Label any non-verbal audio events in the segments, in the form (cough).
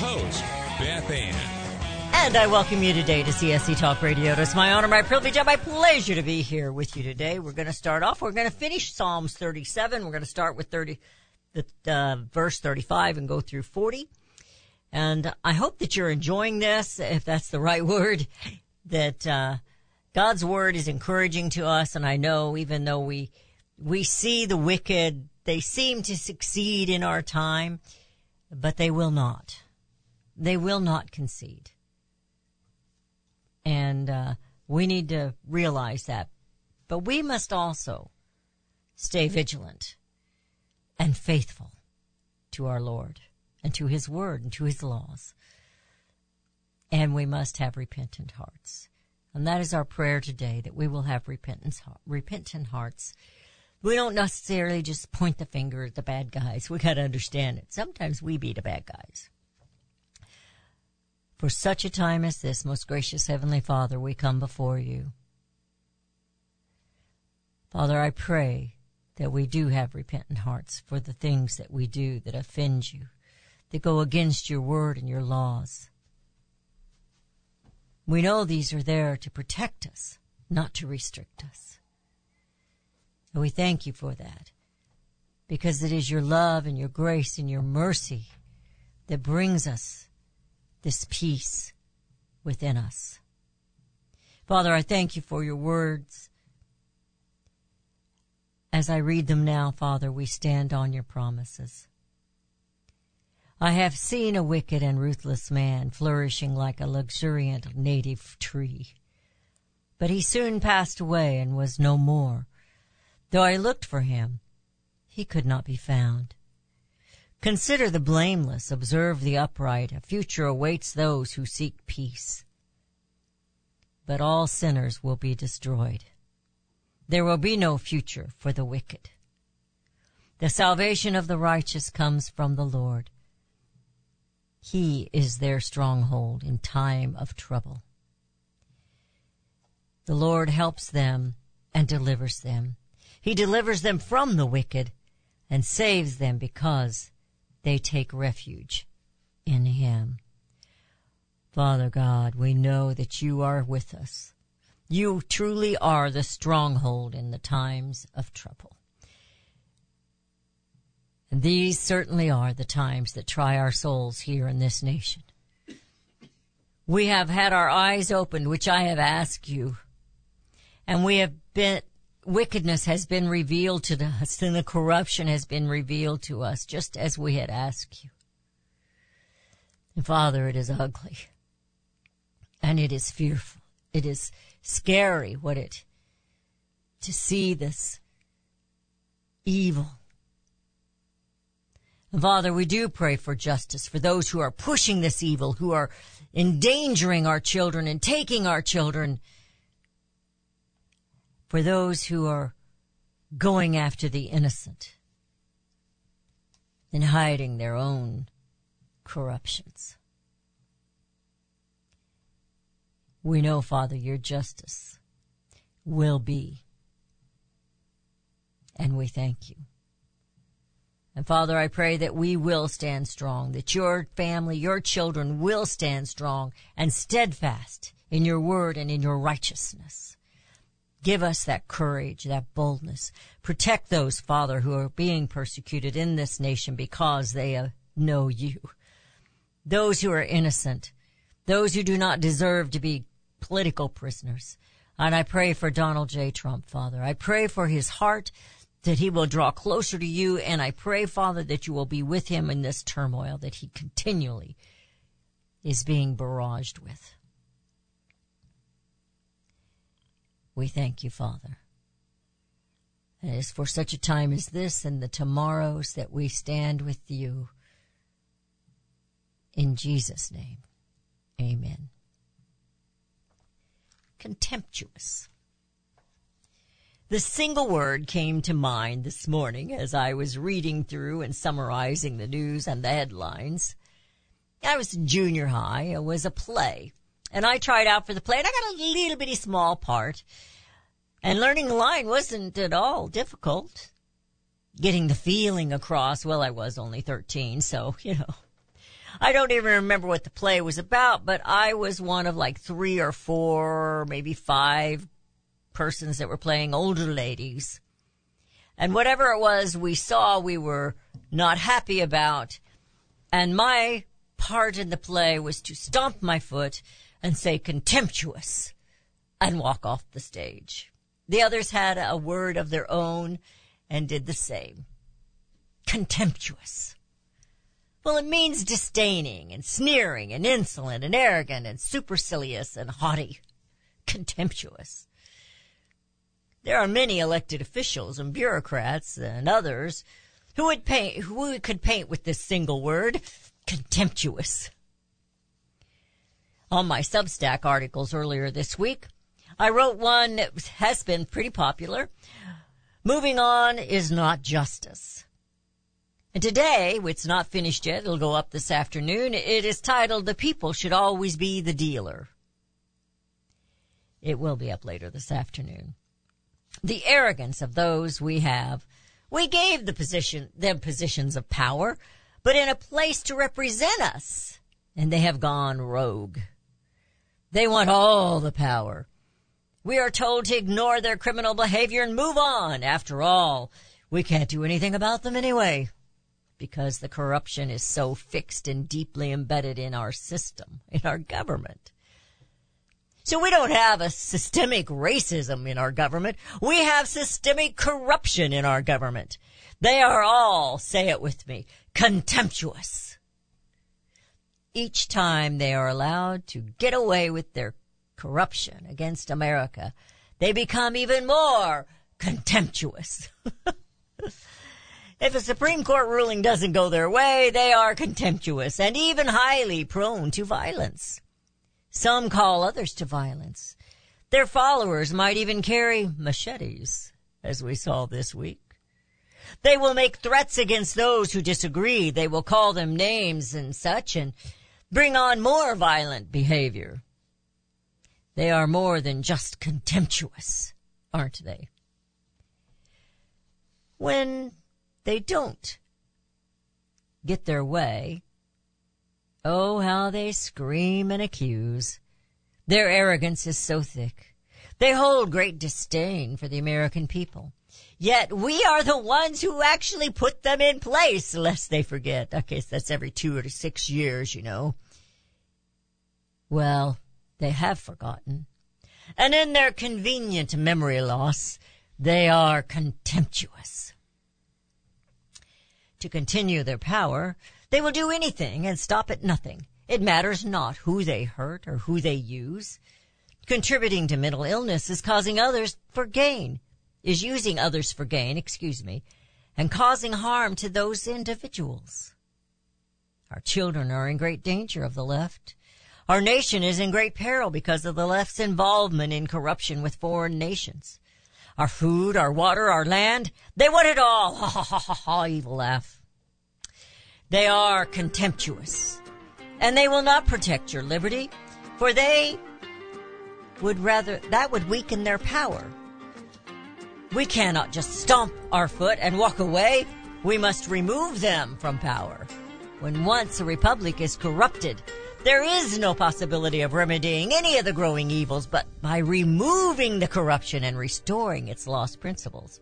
host, Beth Ann. And I welcome you today to CSC Talk Radio. It's my honor, my privilege, and my pleasure to be here with you today. We're going to start off. We're going to finish Psalms 37. We're going to start with 30, the uh, verse 35 and go through 40. And I hope that you're enjoying this, if that's the right word, (laughs) that, uh, God's word is encouraging to us. And I know even though we, we see the wicked, they seem to succeed in our time, but they will not. They will not concede. And, uh, we need to realize that. But we must also stay vigilant and faithful to our Lord and to His Word and to His laws. And we must have repentant hearts. And that is our prayer today, that we will have repentance, repentant hearts. We don't necessarily just point the finger at the bad guys. (laughs) We gotta understand it. Sometimes we be the bad guys. For such a time as this, most gracious Heavenly Father, we come before you. Father, I pray that we do have repentant hearts for the things that we do that offend you, that go against your word and your laws. We know these are there to protect us, not to restrict us. And we thank you for that because it is your love and your grace and your mercy that brings us this peace within us. Father, I thank you for your words. As I read them now, Father, we stand on your promises. I have seen a wicked and ruthless man flourishing like a luxuriant native tree. But he soon passed away and was no more. Though I looked for him, he could not be found. Consider the blameless, observe the upright. A future awaits those who seek peace. But all sinners will be destroyed. There will be no future for the wicked. The salvation of the righteous comes from the Lord. He is their stronghold in time of trouble. The Lord helps them and delivers them. He delivers them from the wicked and saves them because they take refuge in Him. Father God, we know that you are with us. You truly are the stronghold in the times of trouble. And these certainly are the times that try our souls here in this nation. We have had our eyes opened, which I have asked you, and we have been, wickedness has been revealed to us and the corruption has been revealed to us just as we had asked you. And Father, it is ugly and it is fearful. It is scary what it, to see this evil. And Father, we do pray for justice for those who are pushing this evil, who are endangering our children and taking our children for those who are going after the innocent and hiding their own corruptions. We know, Father, your justice will be. And we thank you. And Father, I pray that we will stand strong, that your family, your children will stand strong and steadfast in your word and in your righteousness. Give us that courage, that boldness. Protect those, Father, who are being persecuted in this nation because they uh, know you. Those who are innocent. Those who do not deserve to be political prisoners. And I pray for Donald J. Trump, Father. I pray for his heart that he will draw closer to you. And I pray, Father, that you will be with him in this turmoil that he continually is being barraged with. We thank you, Father. It is for such a time as this and the tomorrows that we stand with you In Jesus' name, amen. Contemptuous. The single word came to mind this morning as I was reading through and summarizing the news and the headlines. I was in junior high. It was a play. And I tried out for the play and I got a little bitty small part. And learning the line wasn't at all difficult. Getting the feeling across, well, I was only 13, so, you know. I don't even remember what the play was about, but I was one of like three or four, maybe five persons that were playing older ladies. And whatever it was we saw, we were not happy about. And my part in the play was to stomp my foot and say contemptuous and walk off the stage. The others had a word of their own and did the same. Contemptuous. Well, it means disdaining and sneering and insolent and arrogant and supercilious and haughty. Contemptuous. There are many elected officials and bureaucrats and others who would paint, who could paint with this single word, contemptuous. On my Substack articles earlier this week, I wrote one that has been pretty popular. Moving on is not justice. And today, it's not finished yet, it'll go up this afternoon, it is titled The People Should Always Be the Dealer. It will be up later this afternoon. The arrogance of those we have. We gave the position, them positions of power, but in a place to represent us. And they have gone rogue. They want all the power. We are told to ignore their criminal behavior and move on. After all, we can't do anything about them anyway because the corruption is so fixed and deeply embedded in our system, in our government. So we don't have a systemic racism in our government. We have systemic corruption in our government. They are all, say it with me, contemptuous. Each time they are allowed to get away with their corruption against America, they become even more contemptuous. (laughs) If a Supreme Court ruling doesn't go their way, they are contemptuous and even highly prone to violence. Some call others to violence. Their followers might even carry machetes, as we saw this week. They will make threats against those who disagree. They will call them names and such and bring on more violent behavior. They are more than just contemptuous, aren't they? When they don't get their way, oh, how they scream and accuse. Their arrogance is so thick. They hold great disdain for the American people. Yet we are the ones who actually put them in place, lest they forget. I guess that's every two or six years, you know. Well, they have forgotten. And in their convenient memory loss, they are contemptuous to continue their power, they will do anything and stop at nothing. It matters not who they hurt or who they use. Contributing to mental illness is causing others for gain, is using others for gain, excuse me, and causing harm to those individuals. Our children are in great danger of the left. Our nation is in great peril because of the left's involvement in corruption with foreign nations. Our food, our water, our land, they want it all. Ha ha ha ha ha, evil laugh. They are contemptuous. And they will not protect your liberty, for they would rather, that would weaken their power. We cannot just stomp our foot and walk away. We must remove them from power. When once a republic is corrupted, there is no possibility of remedying any of the growing evils but by removing the corruption and restoring its lost principles.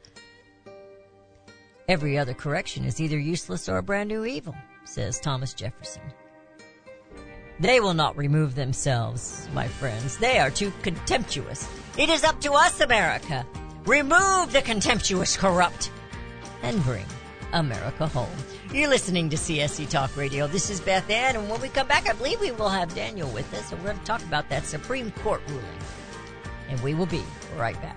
Every other correction is either useless or a brand new evil, says Thomas Jefferson. They will not remove themselves, my friends. They are too contemptuous. It is up to us, America. Remove the contemptuous corrupt and bring America home. You're listening to CSC Talk Radio. This is Beth Ann, and when we come back, I believe we will have Daniel with us, and we're going to talk about that Supreme Court ruling. And we will be right back.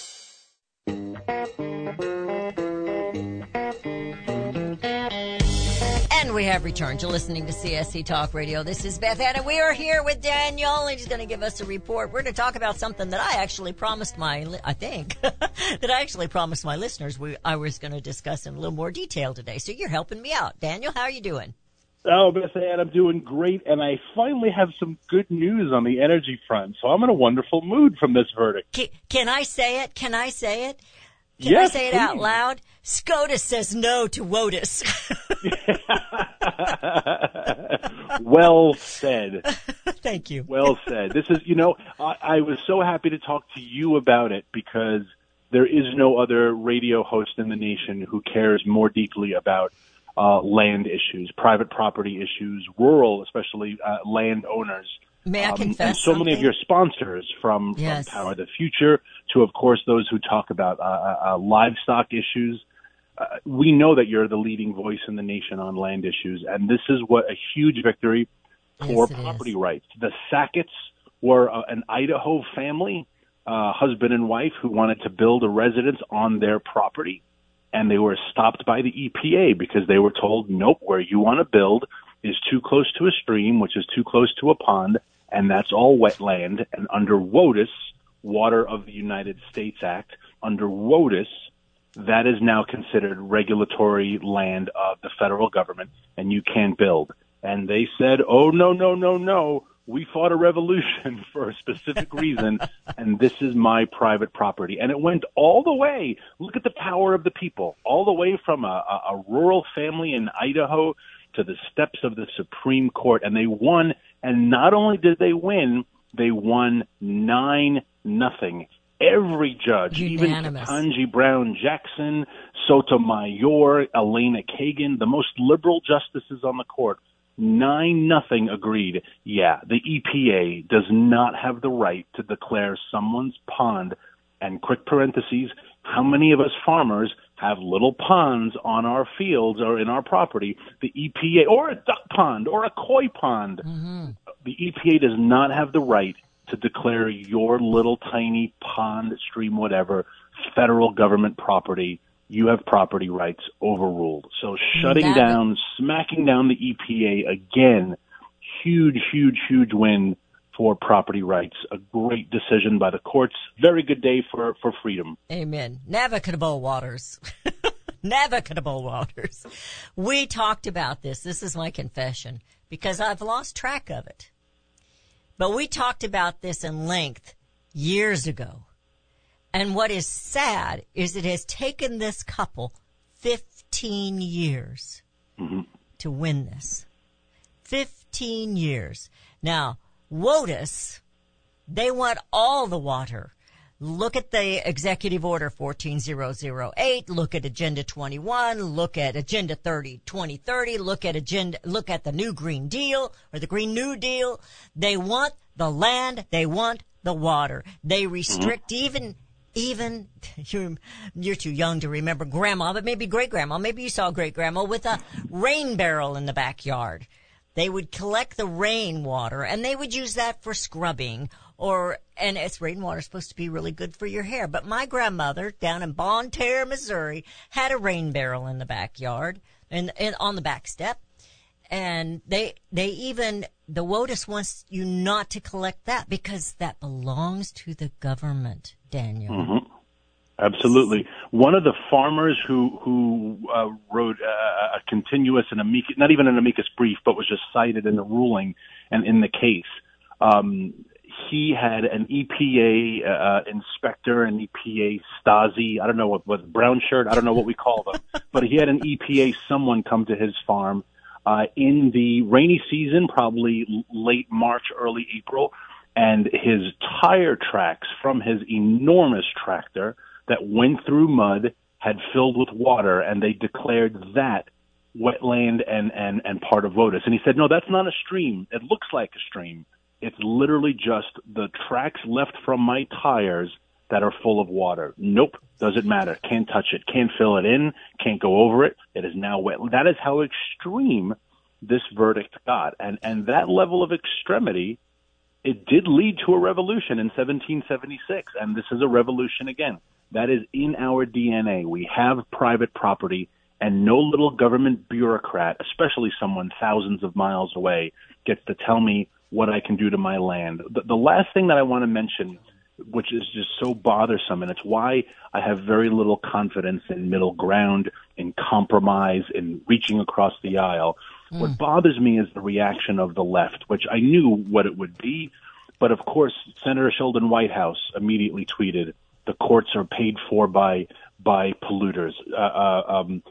We have returned. You're listening to CSC Talk Radio. This is Beth Ann, and we are here with Daniel, and he's going to give us a report. We're going to talk about something that I actually promised my, I think, (laughs) that I actually promised my listeners we, I was going to discuss in a little more detail today. So you're helping me out. Daniel, how are you doing? Oh, Beth Ann, I'm doing great, and I finally have some good news on the energy front. So I'm in a wonderful mood from this verdict. Can, can I say it? Can I say it? Can Yes, I say it out loud? SCOTUS says no to WOTUS. (laughs) well said. (laughs) Thank you. Well said. This is, you know, I, I was so happy to talk to you about it because there is no other radio host in the nation who cares more deeply about uh, land issues, private property issues, rural, especially uh, land owners. May I Um, and so many of your sponsors from, Yes. from Power the Future to, of course, those who talk about uh, uh, uh, livestock issues. Uh, we know that you're the leading voice in the nation on land issues, and this is what a huge victory for Yes, property is. rights. The Sacketts were uh, an Idaho family, uh, husband and wife, who wanted to build a residence on their property, and they were stopped by the EPA because they were told, "Nope, where you want to build is too close to a stream, which is too close to a pond, and that's all wetland." And under WOTUS, Water of the United States Act, under WOTUS, that is now considered regulatory land of the federal government and you can't build. And they said, oh, no, no, no, no. We fought a revolution (laughs) for a specific reason and this is my private property. And it went all the way. Look at the power of the people, all the way from a, a, rural family in Idaho to the steps of the Supreme Court and they won. And not only did they win, they won nine nothing every judge, Unanimous. even Ketanji Brown Jackson, Sotomayor, Elena Kagan, the most liberal justices on the court, nine nothing agreed. Yeah, the EPA does not have the right to declare someone's pond. And quick parentheses, how many of us farmers have little ponds on our fields or in our property? The EPA, or a duck pond, or a koi pond. Mm-hmm. The EPA does not have the right to declare your little tiny pond, stream, whatever, federal government property. You have property rights overruled. So shutting That- down, smacking down the EPA again, huge, huge, huge win for property rights. A great decision by the courts. Very good day for, for freedom. Amen. Navigable waters. (laughs) Navigable waters. We talked about this. This is my confession because I've lost track of it. But we talked about this in length years ago. And what is sad is it has taken this couple 15 years mm-hmm. to win this. 15 years. Now, WOTUS, they want all the water. Look at the executive order 14008, look at agenda 21, look at agenda 30 2030, look at agenda look at the new green deal or the green new deal. They want the land, they want the water. They restrict mm-hmm. even even (laughs) you're, you're too young to remember grandma, but maybe great grandma. Maybe you saw great grandma with a rain barrel in the backyard. They would collect the rainwater and they would use that for scrubbing or, and it's rainwater supposed to be really good for your hair. But my grandmother down in Bonne Terre, Missouri had a rain barrel in the backyard and, and on the back step. And they, they even, the WOTUS wants you not to collect that because that belongs to the government, Daniel. Absolutely. One of the farmers who who uh, wrote uh, a continuous and amicus, not even an amicus brief, but was just cited in the ruling and in the case. Um, he had an EPA uh, inspector, an EPA Stasi. I don't know what what brown shirt. I don't know what we call them, (laughs) but he had an EPA someone come to his farm uh, in the rainy season, probably late March, early April, and his tire tracks from his enormous tractor that went through mud had filled with water, and they declared that wetland and and and part of WOTUS. And he said, "No, that's not a stream. It looks like a stream. It's literally just the tracks left from my tires that are full of water. Nope, doesn't matter. Can't touch it. Can't fill it in. Can't go over it. It is now wet. That is how extreme this verdict got, and and that level of extremity." It did lead to a revolution in 1776, and this is a revolution again. That is in our DNA. We have private property, and no little government bureaucrat, especially someone thousands of miles away, gets to tell me what I can do to my land. The, the last thing that I want to mention, which is just so bothersome, and it's why I have very little confidence in middle ground, in compromise, in reaching across the aisle. What bothers me is the reaction of the left, which I knew what it would be. But of course, Senator Sheldon Whitehouse immediately tweeted, "The courts are paid for by by polluters." Uh, uh, um,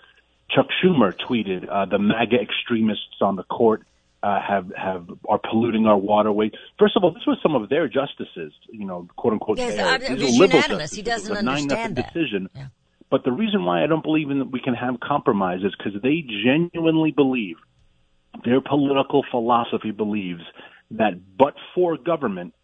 Chuck Schumer tweeted, uh, "The MAGA extremists on the court uh, have have are polluting our waterways." First of all, this was some of their justices, you know, quote unquote. Yes. I- it was liberal unanimous. He doesn't understand that. decision. Yeah. But the reason why I don't believe in that we can have compromise is because they genuinely believe their political philosophy believes that but for government,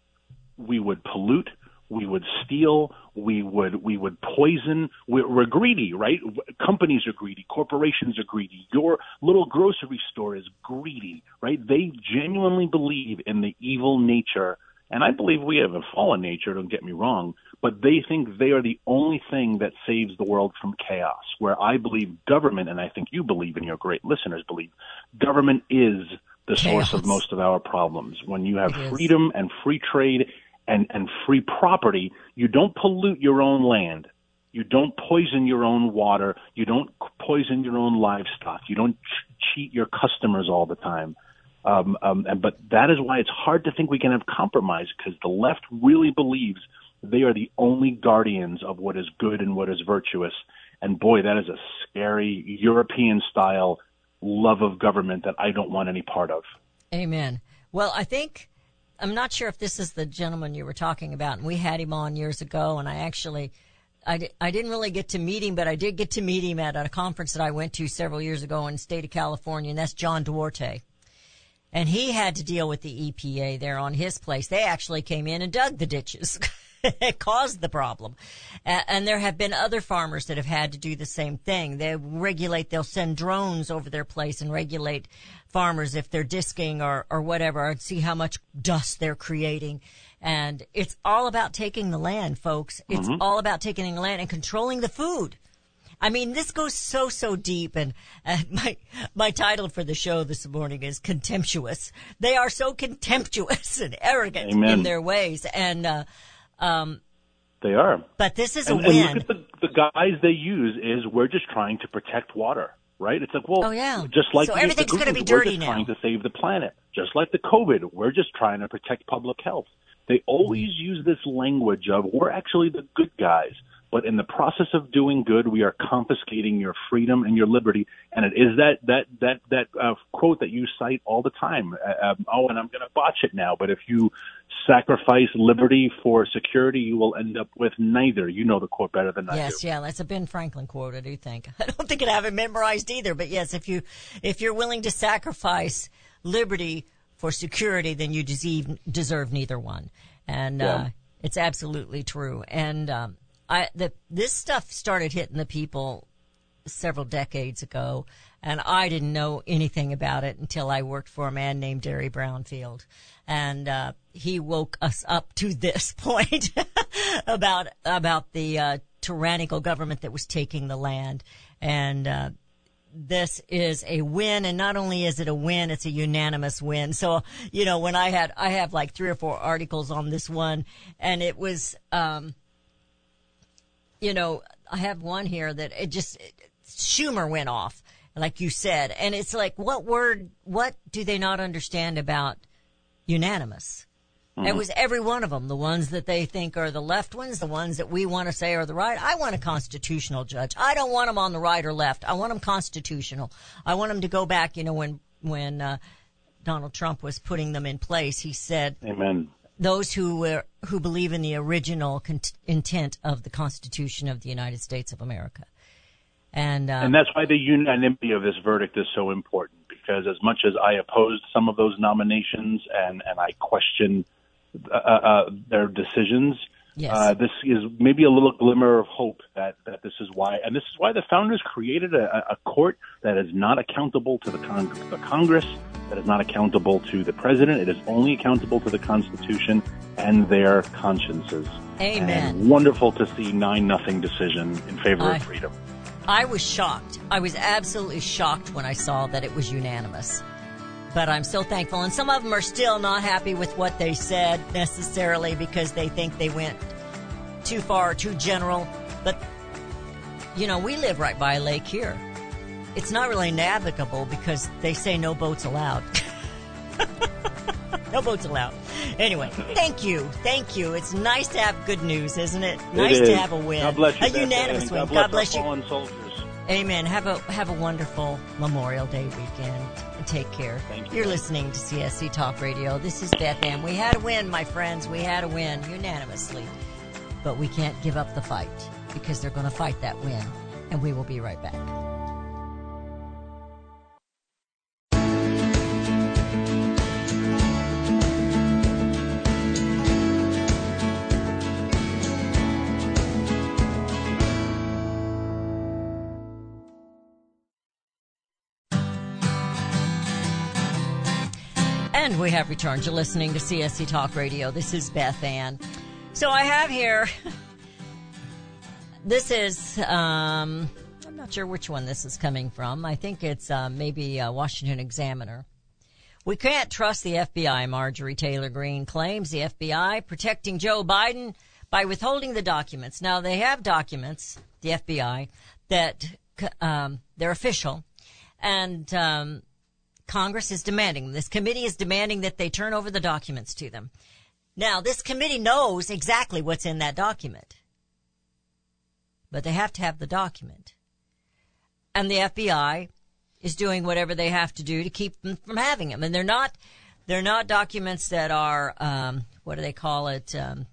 we would pollute, we would steal, we would we would poison. We're, we're greedy, right? Companies are greedy, corporations are greedy. Your little grocery store is greedy, right? They genuinely believe in the evil nature, and I believe we have a fallen nature. Don't get me wrong, but they think they are the only thing that saves the world from chaos. Where I believe government, and I think you believe, and your great listeners believe, government is the source of most of our problems. When you have freedom and free trade and, and free property, you don't pollute your own land. You don't poison your own water. You don't poison your own livestock. You don't ch- cheat your customers all the time. Um, um, and, but that is why it's hard to think we can have compromise because the left really believes they are the only guardians of what is good and what is virtuous. And boy, that is a scary European style love of government that I don't want any part of. Amen. Well, I think I'm not sure if this is the gentleman you were talking about, and we had him on years ago, and I actually, I, I didn't really get to meet him, but I did get to meet him at a conference that I went to several years ago in the state of California, and that's John Duarte. And he had to deal with the EPA there on his place. They actually came in and dug the ditches. (laughs) it caused the problem. A- And there have been other farmers that have had to do the same thing. They regulate, they'll send drones over their place and regulate farmers if they're disking or, or whatever and see how much dust they're creating. And it's all about taking the land, folks. It's mm-hmm. all about taking the land and controlling the food. I mean, this goes so, so deep and, uh, and (laughs) my, my title for the show this morning is contemptuous. They are so contemptuous and arrogant Amen. in their ways. And, uh, um, They are. but this is a And, and win. look at the, the guys they use is we're just trying to protect water, right? It's like, well, Oh, yeah. just like So everything's gonna be dirty we're just now. trying to save the planet. Just like the COVID, we're just trying to protect public health. They always use this language of we're actually the good guys, but in the process of doing good, we are confiscating your freedom and your liberty. And it is that that that that uh, quote that you cite all the time. Uh, um, oh, and I'm going to botch it now, but if you sacrifice liberty for security, you will end up with neither. You know the quote better than I Yes, do. yeah, that's a Ben Franklin quote. I do think. (laughs) I don't think I have it memorized either, but yes, if you if you're willing to sacrifice liberty for security, then you deserve deserve neither one, and uh, it's absolutely true. And um, I the this stuff started hitting the people several decades ago, and I didn't know anything about it until I worked for a man named Derry Brownfield, and uh, he woke us up to this (laughs) point (laughs) about about the uh, tyrannical government that was taking the land, and. Uh, this is a win and not only is it a win it's a unanimous win so you know when i had i have like three or four articles on this one and it was um you know, I have one here that it just Schumer went off, like you said, and it's like, what word? What do they not understand about unanimous? It was every one of them, the ones that they think are the left ones, the ones that we want to say are the right. I want a constitutional judge. I don't want them on the right or left. I want them constitutional. I want them to go back. You know, when when uh, Donald Trump was putting them in place, he said Amen. those who were, who believe in the original con- intent of the Constitution of the United States of America. And, um, And that's why the unanimity of this verdict is so important because as much as I opposed some of those nominations and, and I question uh, uh, their decisions, Yes. uh, this is maybe a little glimmer of hope that, that this is why, and this is why the founders created a, a court that is not accountable to the, con- the Congress, that is not accountable to the president. It is only accountable to the Constitution and their consciences. Amen. And wonderful to see nine nothing decision in favor I- of freedom. I was shocked. I was absolutely shocked when I saw that it was unanimous. But I'm so thankful. And some of them are still not happy with what they said necessarily because they think they went too far, too general. But, you know, we live right by a lake here. It's not really navigable because they say no boats allowed. (laughs) no boats allowed. Anyway, thank you. Thank you. It's nice to have good news, isn't it? Nice It to have a win. God bless you. a unanimous win. God bless, God bless you. soldiers. Amen. Have a have a wonderful Memorial Day weekend and take care. Thank you. You're listening to CSC Talk Radio. This is Beth Ann. We had a win, my friends. We had a win unanimously. But we can't give up the fight because they're going to fight that win. And we will be right back. (laughs) We have returned to listening to CSC Talk Radio. This is Beth Ann. So I have here, (laughs) this is, um, I'm not sure which one this is coming from. I think it's uh, maybe uh, Washington Examiner. We can't trust the FBI, Marjorie Taylor Greene claims. The FBI protecting Joe Biden by withholding the documents. Now, they have documents, the FBI, that um, they're official, and um, Congress is demanding, this committee is demanding that they turn over the documents to them. Now, this committee knows exactly what's in that document, but they have to have the document. And the FBI is doing whatever they have to do to keep them from having them. And they're not, They're not documents that are, um, what do they call it? Um,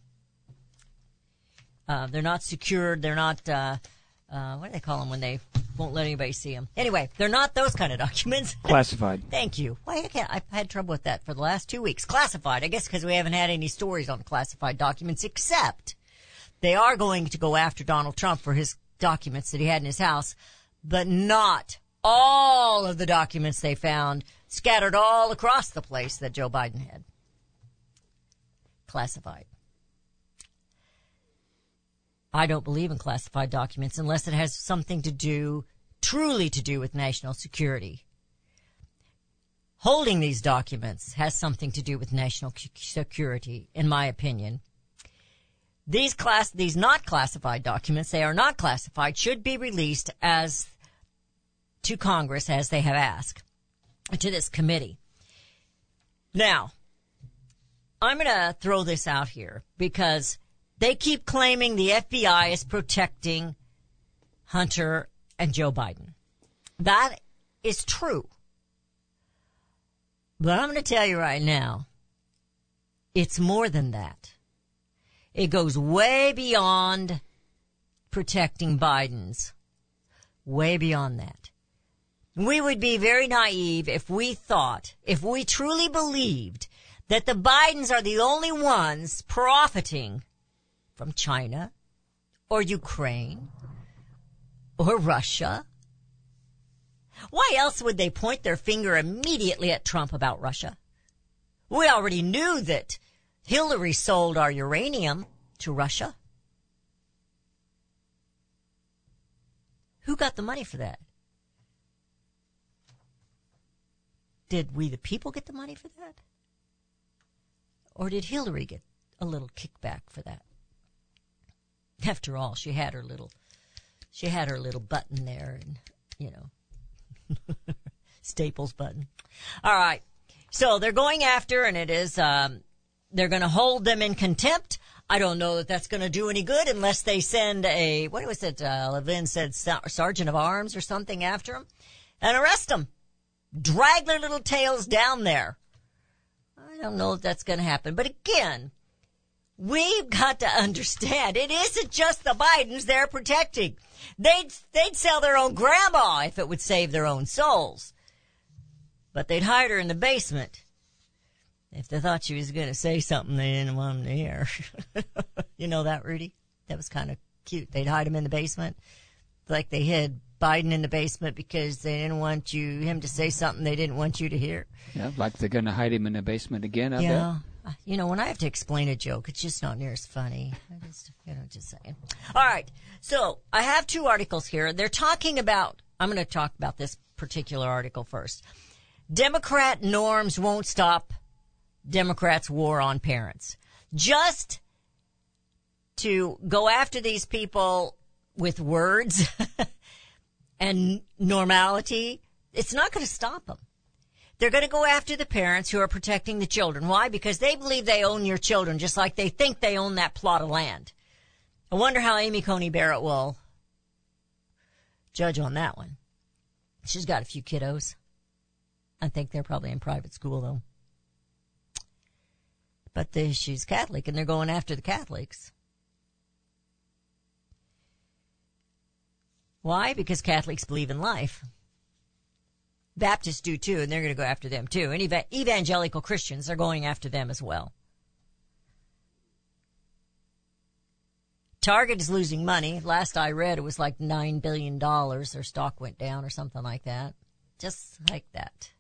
uh, they're not secured. They're not, uh, uh, what do they call them when they won't let anybody see them? Anyway, they're not those kind of (laughs) documents. Classified. (laughs) Thank you. Why can't, I've had trouble with that for the last two weeks. Classified, I guess because we haven't had any stories on classified documents except they are going to go after Donald Trump for his documents that he had in his house, but not all of the documents they found scattered all across the place that Joe Biden had. Classified. I don't believe in classified documents unless it has something to do, truly to do with national security. Holding these documents has something to do with national security, in my opinion. These class, these not classified documents, they are not classified, should be released as to Congress as they have asked, to this committee. Now, I'm going to throw this out here because they keep claiming the FBI is protecting Hunter and Joe Biden. That is true. But I'm going to tell you right now, it's more than that. It goes way beyond protecting Biden's. Way beyond that. We would be very naive if we thought, if we truly believed that the Bidens are the only ones profiting from China or Ukraine or Russia. Why else would they point their finger immediately at Trump about Russia? We already knew that Hillary sold our uranium to Russia. Who got the money for that? Did we, the people, get the money for that? Or did Hillary get a little kickback for that? After all, she had her little, she had her little button there and, you know, (laughs) Staples button. All right. So they're going after, and it is, um, they're going to hold them in contempt. I don't know that that's going to do any good unless they send a, what was it, uh, Levin said, sergeant of arms or something after them and arrest them. Drag their little tails down there. I don't know if that's going to happen. But again, we've got to understand it isn't just the Bidens they're protecting. They'd, they'd sell their own grandma if it would save their own souls. But they'd hide her in the basement if they thought she was going to say something they didn't want them to hear. (laughs) you know that, Rudy? That was kind of cute. They'd hide him in the basement, like they hid Biden in the basement because they didn't want you him to say something they didn't want you to hear. Yeah, like they're going to hide him in the basement again. I yeah. Uh, you know, when I have to explain a joke, it's just not near as funny. I just, you know, just saying. All right. So I have two articles here. They're talking about, I'm going to talk about this particular article first. Democrat norms won't stop Democrats' war on parents. Just to go after these people with words (laughs) and normality, it's not going to stop them. They're going to go after the parents who are protecting the children. Why? Because they believe they own your children just like they think they own that plot of land. I wonder how Amy Coney Barrett will judge on that one. She's got a few kiddos. I think they're probably in private school though. But the, she's Catholic and they're going after the Catholics. Why? Because Catholics believe in life. Baptists do too, and they're going to go after them too. And eva- evangelical Christians are going after them as well. Target is losing money. Last I read, it was like $9 billion. Their stock went down or something like that. Just like that.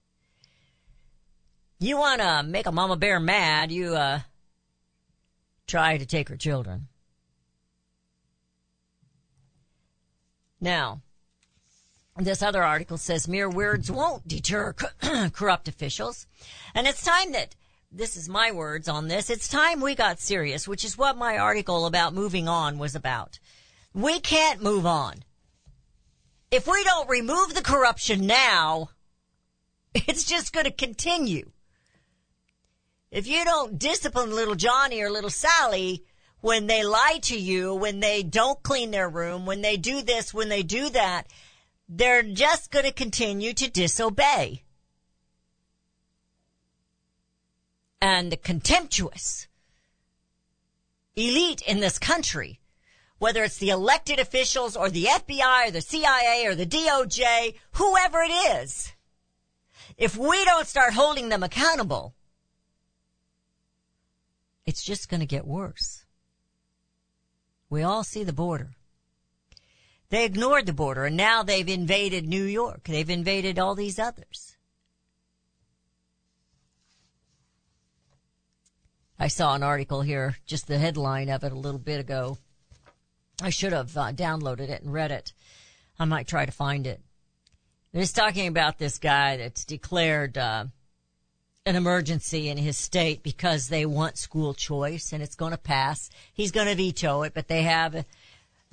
You want to make a mama bear mad, you, uh, try to take her children. Now, this other article says mere words won't deter (clears throat) corrupt officials. And it's time that, this is my words on this, it's time we got serious, which is what my article about moving on was about. We can't move on. If we don't remove the corruption now, (laughs) it's just going to continue. If you don't discipline little Johnny or little Sally when they lie to you, when they don't clean their room, when they do this, when they do that, they're just going to continue to disobey. and the contemptuous elite in this country, whether it's the elected officials or the FBI or the CIA or the DOJ, whoever it is, if we don't start holding them accountable, it's just going to get worse. We all see the border. They ignored the border and now they've invaded New York. They've invaded all these others. I saw an article here, just the headline of it a little bit ago. I should have uh, downloaded it and read it. I might try to find it. It's talking about this guy that's declared uh, an emergency in his state because they want school choice and it's going to pass. He's going to veto it, but they have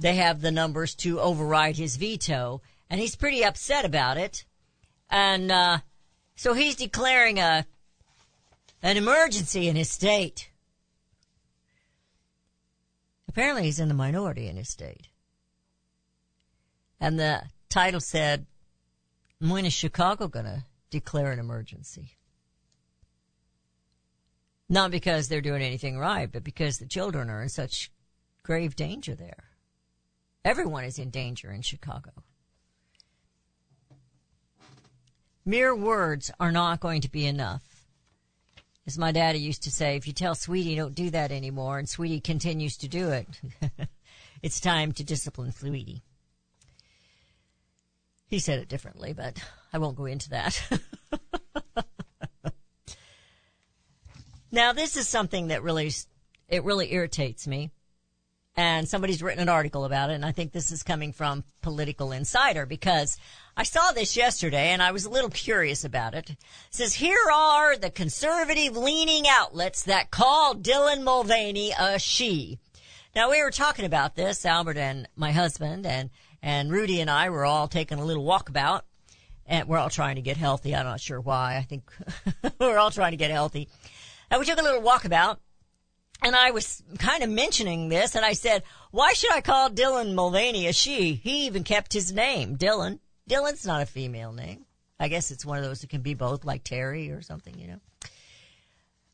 they have the numbers to override his veto, and he's pretty upset about it. And uh, so he's declaring a an emergency in his state. Apparently, he's in the minority in his state. And the title said, "When is Chicago going to declare an emergency?" Not because they're doing anything right, but because the children are in such grave danger there. Everyone is in danger in Chicago. Mere words are not going to be enough. As my daddy used to say, if you tell Sweetie don't do that anymore and Sweetie continues to do it, (laughs) it's time to discipline Sweetie. He said it differently, but I won't go into that. (laughs) now, this is something that really, it really irritates me and somebody's written an article about it and I think this is coming from Political Insider because I saw this yesterday and I was a little curious about it. It says here are the conservative leaning outlets that call Dylan Mulvaney a she. Now we were talking about this, Albert and my husband and and Rudy and I were all taking a little walkabout and we're all trying to get healthy. I'm not sure why. I think (laughs) we're all trying to get healthy. And we took a little walkabout and I was kind of mentioning this, and I said, why should I call Dylan Mulvaney a she? He even kept his name, Dylan. Dylan's not a female name. I guess it's one of those that can be both, like Terry or something, you know.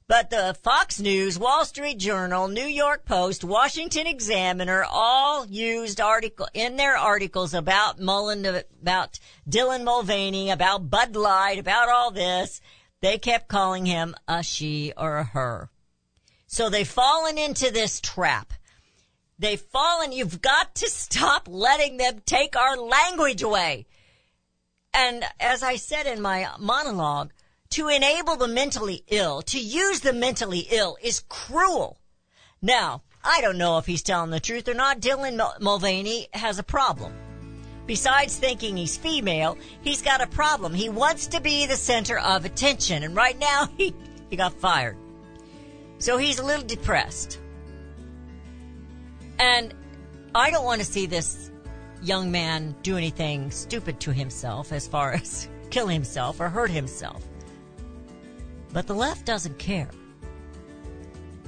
But the Fox News, Wall Street Journal, New York Post, Washington Examiner all used article in their articles about Mullen, about Dylan Mulvaney, about Bud Light, about all this. They kept calling him a she or a her. So they've fallen into this trap. They've fallen, you've got to stop letting them take our language away. And as I said in my monologue, to enable the mentally ill, to use the mentally ill is cruel. Now, I don't know if he's telling the truth or not. Dylan Mulvaney has a problem. Besides thinking he's female, he's got a problem. He wants to be the center of attention. And right now, (laughs) he, he got fired. So he's a little depressed. And I don't want to see this young man do anything stupid to himself as far (laughs) as kill himself or hurt himself. But the left doesn't care.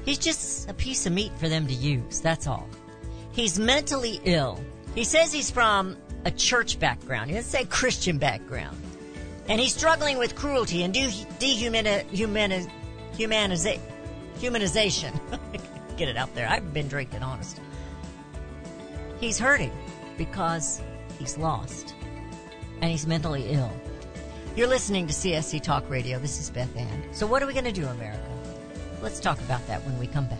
He's just a piece of meat for them to use, that's all. He's mentally ill. He says he's from a church background. He doesn't say Christian background. And he's struggling with cruelty and de- dehumani- humani- humaniza- humanization. (laughs) Get it out there. I've been drinking, honest. He's hurting because he's lost and he's mentally ill. You're listening to CSC Talk Radio. This is Beth Ann. So, what are we going to do, America? Let's talk about that when we come back.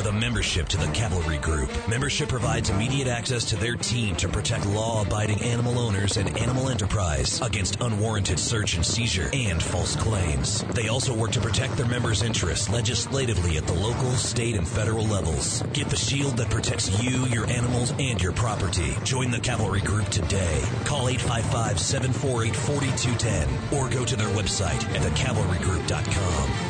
with a membership to the Cavalry Group. Membership provides immediate access to their team to protect law abiding animal owners and animal enterprise against unwarranted search and seizure and false claims. They also work to protect their members' interests legislatively at the local, state, and federal levels. Get the shield that protects you, your animals, and your property. Join the Cavalry Group today. Call 855 748 4210 or go to their website at thecavalrygroup.com.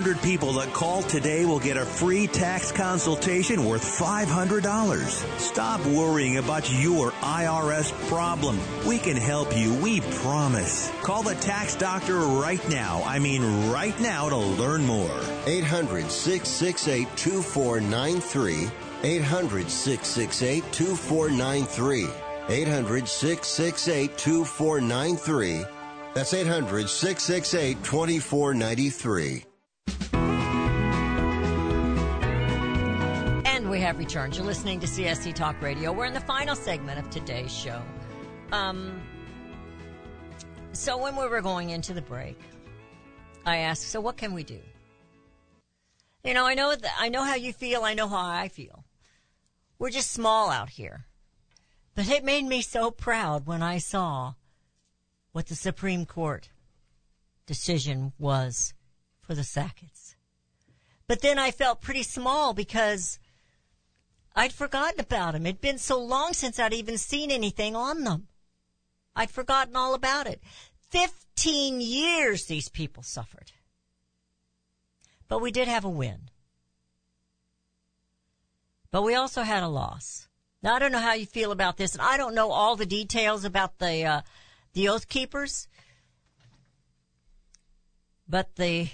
people that call today will get a free tax consultation worth $500. Stop worrying about your IRS problem. We can help you, we promise. Call the tax doctor right now. I mean right now to learn more. 800 668 2493. 800 668 2493. 800 668 2493. That's 800 668 2493. Returned. You're listening to CSC Talk Radio. We're in the final segment of today's show. Um, so when we were going into the break, I asked, "So what can we do?" You know, I know that I know how you feel. I know how I feel. We're just small out here, but it made me so proud when I saw what the Supreme Court decision was for the Sacketts. But then I felt pretty small because I'd forgotten about them. It'd been so long since I'd even seen anything on them. I'd forgotten all about it. Fifteen years these people suffered. But we did have a win. But we also had a loss. Now I don't know how you feel about this, and I don't know all the details about the uh, the oath keepers. But the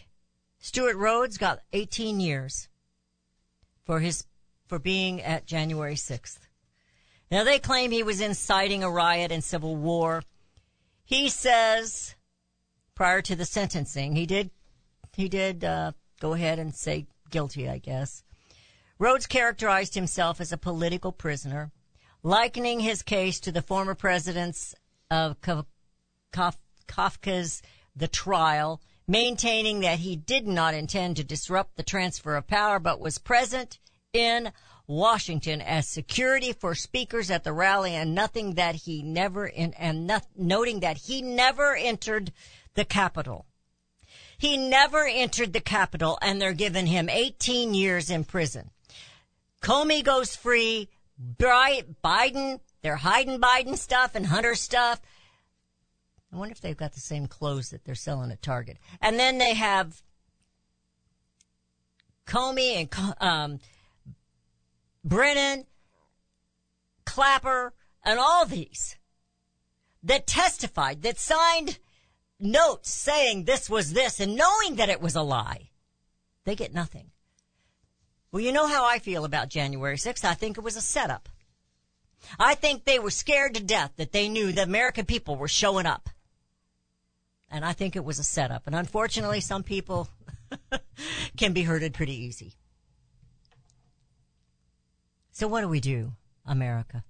Stewart Rhodes got 18 years for his for being at January 6th. Now they claim he was inciting a riot and civil war. He says prior to the sentencing, he did he did uh, go ahead and say guilty, I guess. Rhodes characterized himself as a political prisoner, likening his case to the former presidents of Kaf- Kaf- Kafka's The Trial, maintaining that he did not intend to disrupt the transfer of power, but was present in Washington as security for speakers at the rally and nothing that he never in, and not, noting that he never entered the Capitol. He never entered the Capitol and they're giving him 18 years in prison. Comey goes free. Biden, They're hiding Biden stuff and Hunter stuff. I wonder if they've got the same clothes that they're selling at Target. And then they have Comey and um, Brennan, Clapper, and all these that testified, that signed notes saying this was this and knowing that it was a lie. They get nothing. Well, you know how I feel about January 6th. I think it was a setup. I think they were scared to death that they knew the American people were showing up. And I think it was a setup. And unfortunately, some people (laughs) can be hurted pretty easy. So what do we do, America?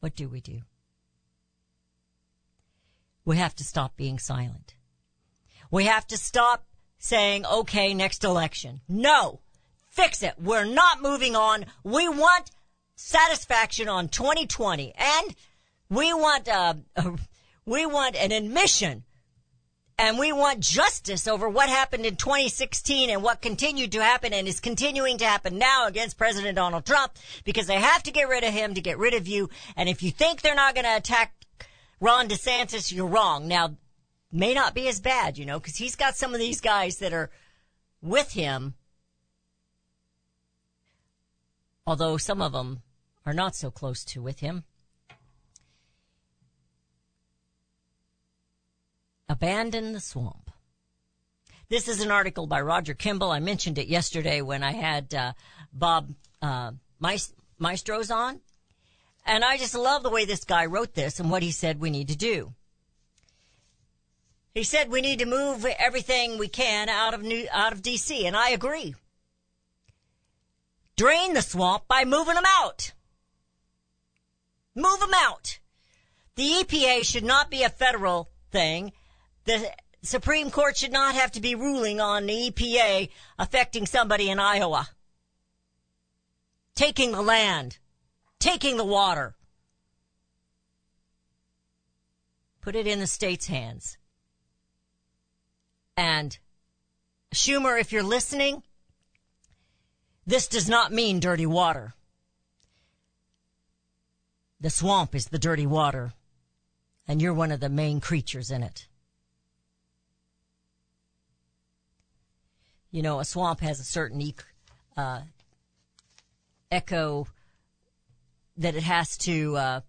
What do we do? We have to stop being silent. We have to stop saying, okay, next election. No! Fix it. We're not moving on. We want satisfaction on 2020 and we want, uh, (laughs) we want an admission and we want justice over what happened in 2016 and what continued to happen and is continuing to happen now against President Donald Trump because they have to get rid of him to get rid of you. And if you think they're not going to attack Ron DeSantis, you're wrong. Now, may not be as bad, you know, because he's got some of these guys that are with him, although some of them are not so close to with him. Abandon the swamp. This is an article by Roger Kimball. I mentioned it yesterday when I had uh, Bob uh, Maestros on. And I just love the way this guy wrote this and what he said we need to do. He said we need to move everything we can out of New, out of DC, and I agree. Drain the swamp by moving them out. Move them out. The EPA should not be a federal thing. The Supreme Court should not have to be ruling on the EPA affecting somebody in Iowa. Taking the land. Taking the water. Put it in the state's hands. And Schumer, if you're listening, this does not mean dirty water. The swamp is the dirty water, and you're one of the main creatures in it. You know, a swamp has a certain e- uh, echo that it has to uh,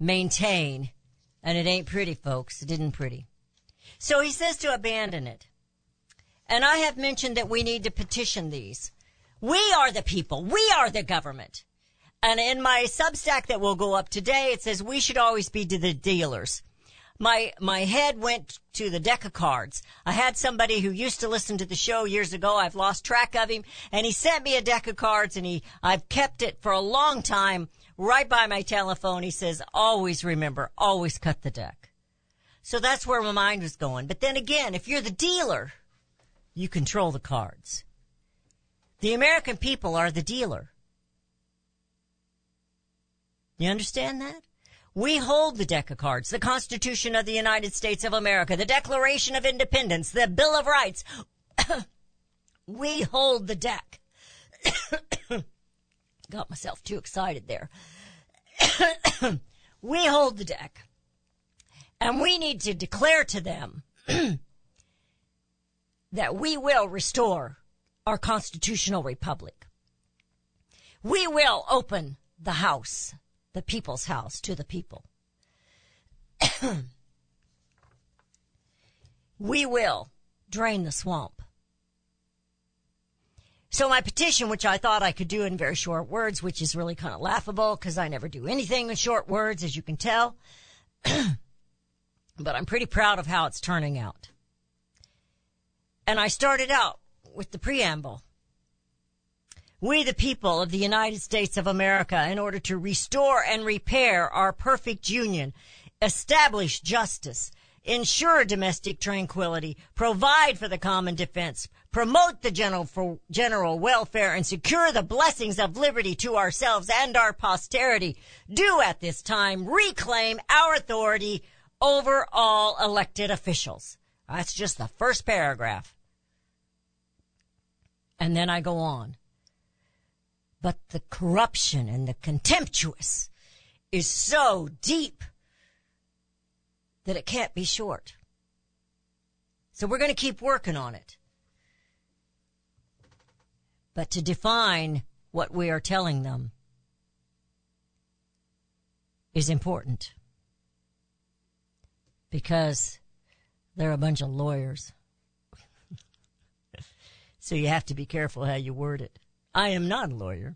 maintain, and it ain't pretty, folks. It isn't pretty. So he says to abandon it. And I have mentioned that we need to petition these. We are the people. We are the government. And in my Substack that will go up today, it says we should always be to the dealers. My, my head went to the deck of cards. I had somebody who used to listen to the show years ago. I've lost track of him and he sent me a deck of cards and he, I've kept it for a long time right by my telephone. He says, always remember, always cut the deck. So that's where my mind was going. But then again, if you're the dealer, you control the cards. The American people are the dealer. You understand that? We hold the deck of cards, the Constitution of the United States of America, the Declaration of Independence, the Bill of Rights. (coughs) we hold the deck. (coughs) Got myself too excited there. (coughs) we hold the deck. And we need to declare to them that we will restore our constitutional republic. We will open the house the people's house to the people. (coughs) we will drain the swamp. So my petition, which I thought I could do in very short words, which is really kind of laughable because I never do anything in short words, as you can tell. (coughs) but I'm pretty proud of how it's turning out. And I started out with the preamble. We, the people of the United States of America, in order to restore and repair our perfect union, establish justice, ensure domestic tranquility, provide for the common defense, promote the general, general welfare, and secure the blessings of liberty to ourselves and our posterity, do at this time reclaim our authority over all elected officials. That's just the first paragraph. And then I go on but the corruption and the contemptuous is so deep that it can't be short. So we're going to keep working on it. But to define what we are telling them is important because they're a bunch of lawyers. (laughs) so you have to be careful how you word it. I am not a lawyer.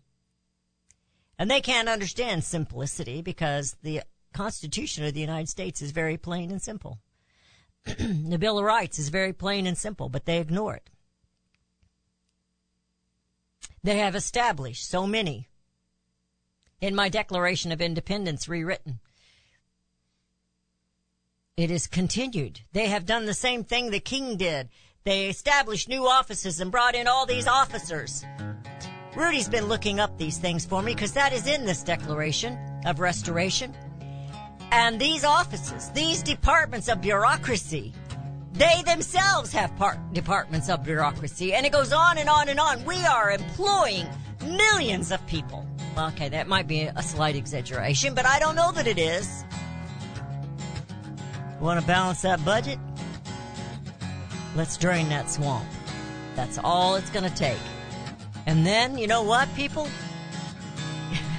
And they can't understand simplicity because the Constitution of the United States is very plain and simple. (clears throat) the Bill of Rights is very plain and simple, but they ignore it. They have established so many in my Declaration of Independence rewritten. It is continued. They have done the same thing the king did. They established new offices and brought in all these officers. Rudy's been looking up these things for me because that is in this Declaration of Restoration. And these offices, these departments of bureaucracy, they themselves have part departments of bureaucracy, and it goes on and on and on. We are employing millions of people. Okay, that might be a slight exaggeration, but I don't know that it is. Want to balance that budget? Let's drain that swamp. That's all it's going to take. And then, you know what, people?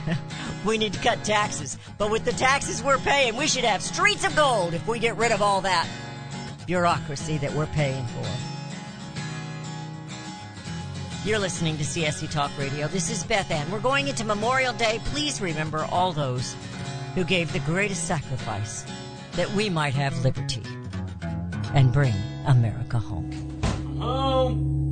(laughs) we need to cut taxes. But with the taxes we're paying, we should have streets of gold if we get rid of all that bureaucracy that we're paying for. You're listening to CSC Talk Radio. This is Beth Ann. We're going into Memorial Day. Please remember all those who gave the greatest sacrifice that we might have liberty and bring America home. Home.